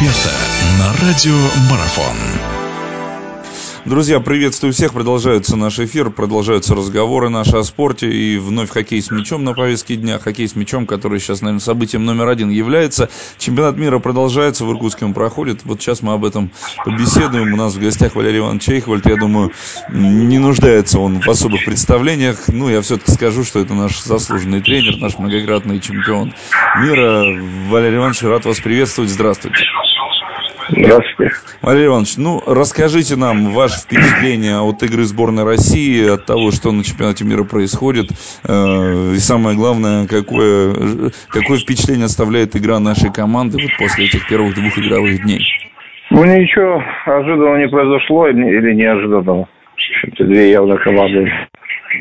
эксперта на радио Марафон. Друзья, приветствую всех. Продолжаются наш эфир, продолжаются разговоры наши о спорте. И вновь хоккей с мячом на повестке дня. Хоккей с мячом, который сейчас, наверное, событием номер один является. Чемпионат мира продолжается, в Иркутске он проходит. Вот сейчас мы об этом побеседуем. У нас в гостях Валерий Иванович Чейхвальд. Я думаю, не нуждается он в особых представлениях. Ну, я все-таки скажу, что это наш заслуженный тренер, наш многократный чемпион мира. Валерий Иванович, рад вас приветствовать. Здравствуйте. Здравствуйте. Валерий Иванович, ну расскажите нам ваше впечатление от игры сборной России, от того, что на чемпионате мира происходит, э, и самое главное, какое, какое впечатление оставляет игра нашей команды вот после этих первых двух игровых дней? Ну ничего ожиданного не произошло или неожиданного. Две явно команды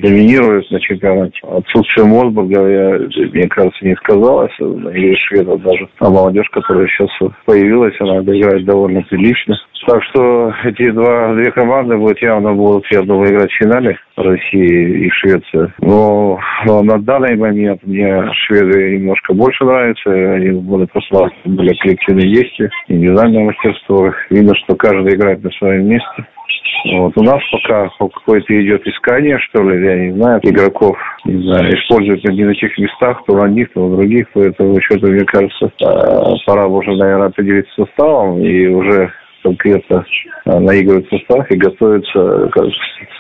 доминирует на чемпионате. Отсутствие Мосбурга, я, мне кажется, не сказалось. Игре шведов даже. А молодежь, которая сейчас появилась, она играет довольно прилично. Так что эти два, две команды будут явно будут, я думаю, играть в финале России и Швеция. Но, но на данный момент мне шведы немножко больше нравятся. Они будут прославить более коллективные действия, индивидуальное мастерство. Видно, что каждый играет на своем месте. Вот. У нас пока какое-то идет искание, что ли, я не знаю, игроков, не знаю, используют на тех местах, то на одних, то на других, поэтому что-то, мне кажется, э, пора уже, наверное, определиться составом и уже конкретно э, наигрывать состав и готовиться к,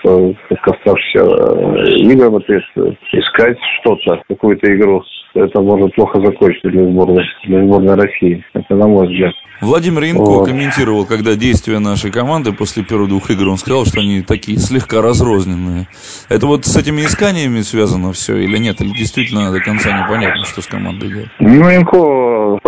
к оставшимся э, играм, искать что-то, какую-то игру. Это может плохо закончиться для сборной, для сборной России. Это на мой взгляд. Владимир Янко вот. комментировал, когда действия нашей команды после первых двух игр, он сказал, что они такие слегка разрозненные. Это вот с этими исканиями связано все или нет? Или действительно до конца непонятно, что с командой делать? Ну, Янко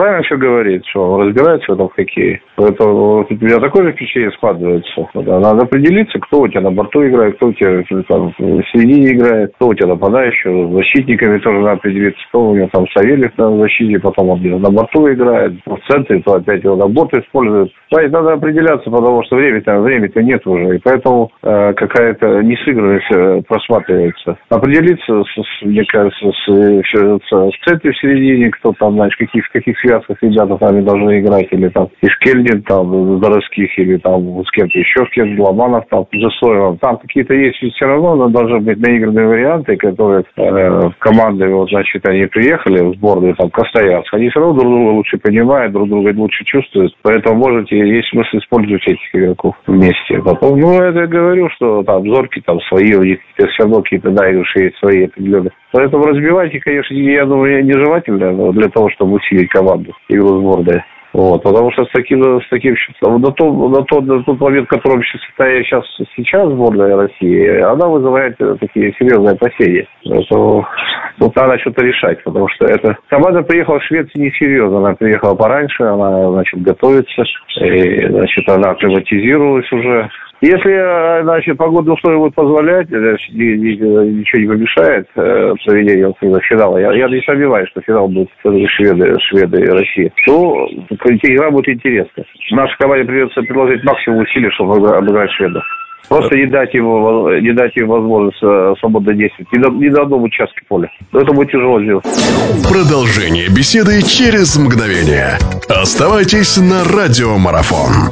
правильно все говорит, что он разбирается в этом хоккее. Поэтому вот, у меня такое же впечатление складывается. Надо определиться, кто у тебя на борту играет, кто у тебя там, в середине играет, кто у тебя нападающий, с защитниками тоже надо определиться, кто у него там Савельев на защите, потом он на борту играет, в центре, то опять его работу используют. Значит, надо определяться, потому что времени-то времени -то нет уже, и поэтому э, какая-то несыгранность э, просматривается. Определиться, с, мне кажется, с, с, с центре в середине, кто там, знаешь, каких, в каких связках ребята там должны играть, или там из Кельдин, там, Дорожских, или там с кем-то еще, с кем-то, Ломанов, там, Засоевым. Там какие-то есть все равно, но должны быть наигранные варианты, которые э, команды, вот, значит, они приехали в сборную, там, Костоярск, они все равно друг друга лучше понимают, друг друга лучше чувствуют, Поэтому можете, есть смысл использовать этих игроков вместе. Потом, ну, это я говорю, что там зорки там свои, у них все равно какие-то наигрыши есть свои определенные. Поэтому разбивайте, конечно, я думаю, нежелательно но для того, чтобы усилить команду, игру сборной. Вот, потому что с таким, с таким счетом, на, то, на, тот, на тот момент, в котором сейчас, сейчас сборная России, она вызывает такие серьезные опасения. Поэтому тут надо что-то решать, потому что это команда приехала в Швецию несерьезно. Она приехала пораньше, она, значит, готовится, и, значит, она акклиматизировалась уже. Если, э, значит, погодные условия будут позволять, э, ничего не помешает э, проведению финала, я, я не сомневаюсь, что финал будет шведы, шведы и Россия, то игра будет интересная. Нашей команде придется приложить максимум усилий, чтобы обыграть шведов. Просто не дать ему, не дать ему возможность свободно действовать. Ни на, ни на одном участке поля. Но это будет тяжело сделать. Продолжение беседы через мгновение. Оставайтесь на радиомарафон.